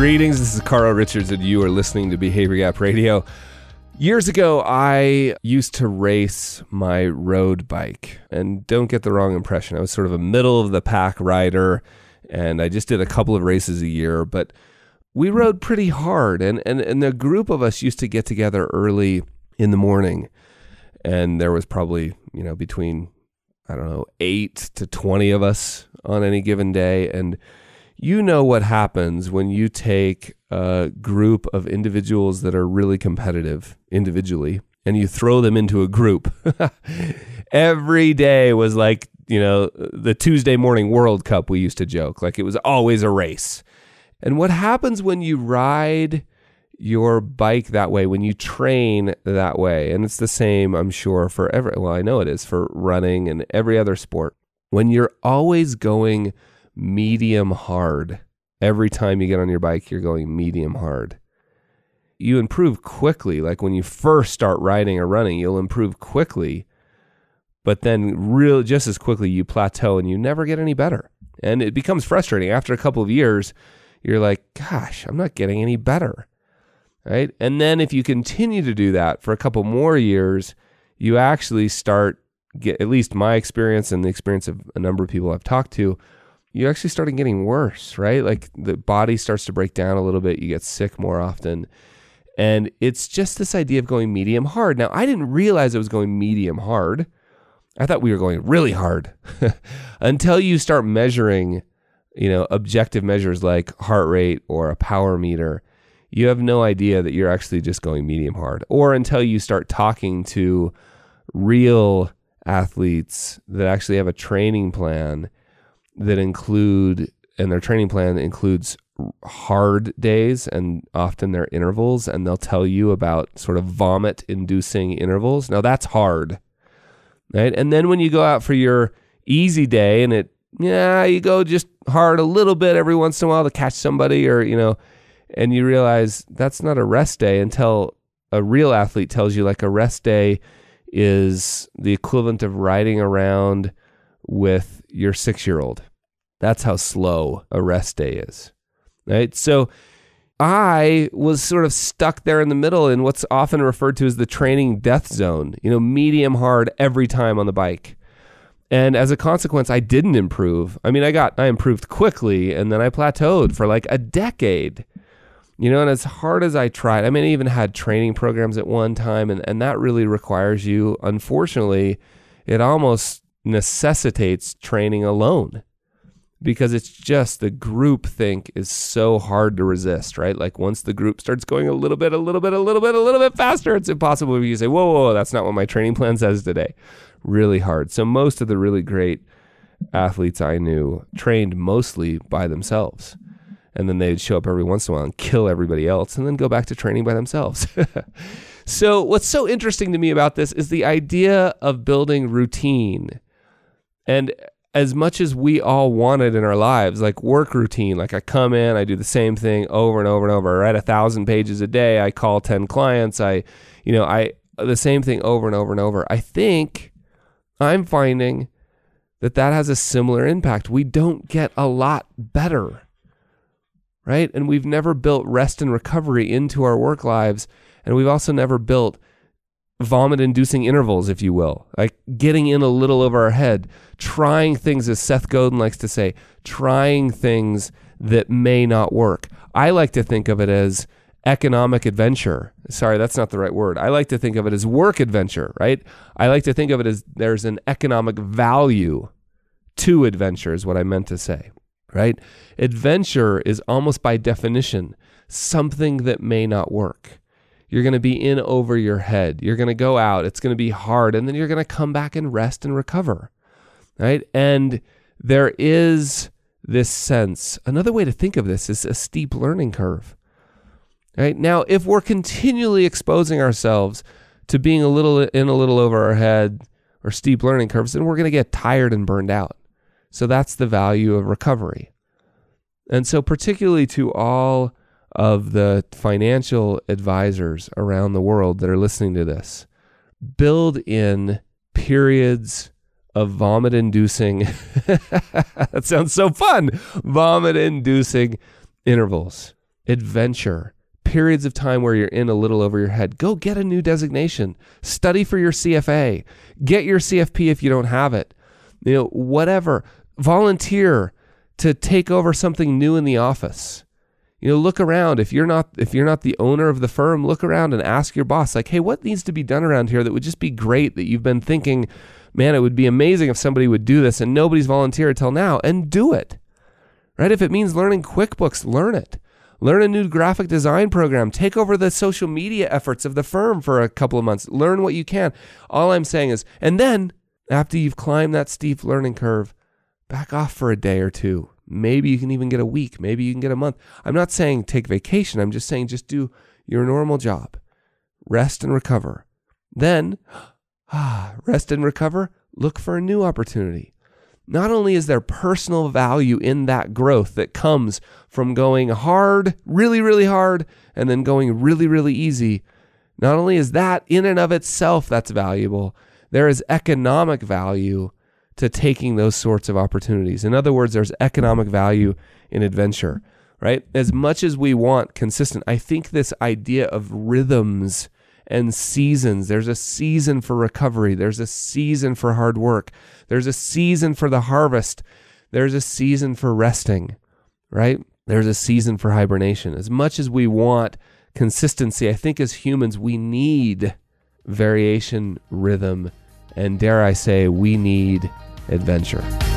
Greetings, this is Carl Richards, and you are listening to Behavior Gap Radio. Years ago, I used to race my road bike. And don't get the wrong impression, I was sort of a middle of the pack rider, and I just did a couple of races a year. But we rode pretty hard, and, and, and the group of us used to get together early in the morning. And there was probably, you know, between, I don't know, eight to 20 of us on any given day. And you know what happens when you take a group of individuals that are really competitive individually and you throw them into a group. Every day was like, you know, the Tuesday morning World Cup, we used to joke. Like it was always a race. And what happens when you ride your bike that way, when you train that way, and it's the same, I'm sure, for every, well, I know it is for running and every other sport. When you're always going medium hard. Every time you get on your bike, you're going medium hard. You improve quickly. Like when you first start riding or running, you'll improve quickly. But then, real just as quickly, you plateau and you never get any better. And it becomes frustrating. After a couple of years, you're like, gosh, I'm not getting any better. Right. And then if you continue to do that for a couple more years, you actually start get at least my experience and the experience of a number of people I've talked to you actually started getting worse, right? Like the body starts to break down a little bit. You get sick more often. And it's just this idea of going medium hard. Now, I didn't realize it was going medium hard. I thought we were going really hard until you start measuring, you know, objective measures like heart rate or a power meter. You have no idea that you're actually just going medium hard, or until you start talking to real athletes that actually have a training plan that include and their training plan includes hard days and often their intervals and they'll tell you about sort of vomit inducing intervals now that's hard right and then when you go out for your easy day and it yeah you go just hard a little bit every once in a while to catch somebody or you know and you realize that's not a rest day until a real athlete tells you like a rest day is the equivalent of riding around with your six year old. That's how slow a rest day is. Right. So I was sort of stuck there in the middle in what's often referred to as the training death zone, you know, medium hard every time on the bike. And as a consequence, I didn't improve. I mean, I got, I improved quickly and then I plateaued for like a decade. You know, and as hard as I tried, I mean, I even had training programs at one time, and, and that really requires you, unfortunately, it almost necessitates training alone because it's just the group think is so hard to resist, right? Like once the group starts going a little bit, a little bit, a little bit, a little bit faster, it's impossible you say, whoa, whoa, whoa, that's not what my training plan says today. Really hard. So most of the really great athletes I knew trained mostly by themselves. And then they'd show up every once in a while and kill everybody else and then go back to training by themselves. so, what's so interesting to me about this is the idea of building routine and as much as we all wanted in our lives, like work routine, like I come in, I do the same thing over and over and over. I write a thousand pages a day. I call 10 clients. I, you know, I, the same thing over and over and over. I think I'm finding that that has a similar impact. We don't get a lot better, right? And we've never built rest and recovery into our work lives. And we've also never built vomit inducing intervals, if you will, like getting in a little over our head, trying things, as Seth Godin likes to say, trying things that may not work. I like to think of it as economic adventure. Sorry, that's not the right word. I like to think of it as work adventure, right? I like to think of it as there's an economic value to adventure, is what I meant to say, right? Adventure is almost by definition something that may not work. You're going to be in over your head. You're going to go out. It's going to be hard. And then you're going to come back and rest and recover. Right. And there is this sense. Another way to think of this is a steep learning curve. Right. Now, if we're continually exposing ourselves to being a little in a little over our head or steep learning curves, then we're going to get tired and burned out. So that's the value of recovery. And so, particularly to all of the financial advisors around the world that are listening to this build in periods of vomit inducing that sounds so fun vomit inducing intervals adventure, periods of time where you're in a little over your head, go get a new designation. Study for your CFA. Get your CFP if you don't have it. You know, whatever. Volunteer to take over something new in the office. You know, look around. If you're not if you're not the owner of the firm, look around and ask your boss like, "Hey, what needs to be done around here that would just be great that you've been thinking, man, it would be amazing if somebody would do this and nobody's volunteered till now and do it." Right? If it means learning QuickBooks, learn it. Learn a new graphic design program. Take over the social media efforts of the firm for a couple of months. Learn what you can. All I'm saying is, and then after you've climbed that steep learning curve, back off for a day or two. Maybe you can even get a week. Maybe you can get a month. I'm not saying take vacation. I'm just saying just do your normal job. Rest and recover. Then, ah, rest and recover. Look for a new opportunity not only is there personal value in that growth that comes from going hard, really, really hard, and then going really, really easy, not only is that in and of itself that's valuable, there is economic value to taking those sorts of opportunities. In other words, there's economic value in adventure, right? As much as we want consistent, I think this idea of rhythms and seasons. There's a season for recovery, there's a season for hard work, there's a season for the harvest, there's a season for resting, right? There's a season for hibernation. As much as we want consistency, I think as humans, we need variation, rhythm, and dare I say, we need adventure.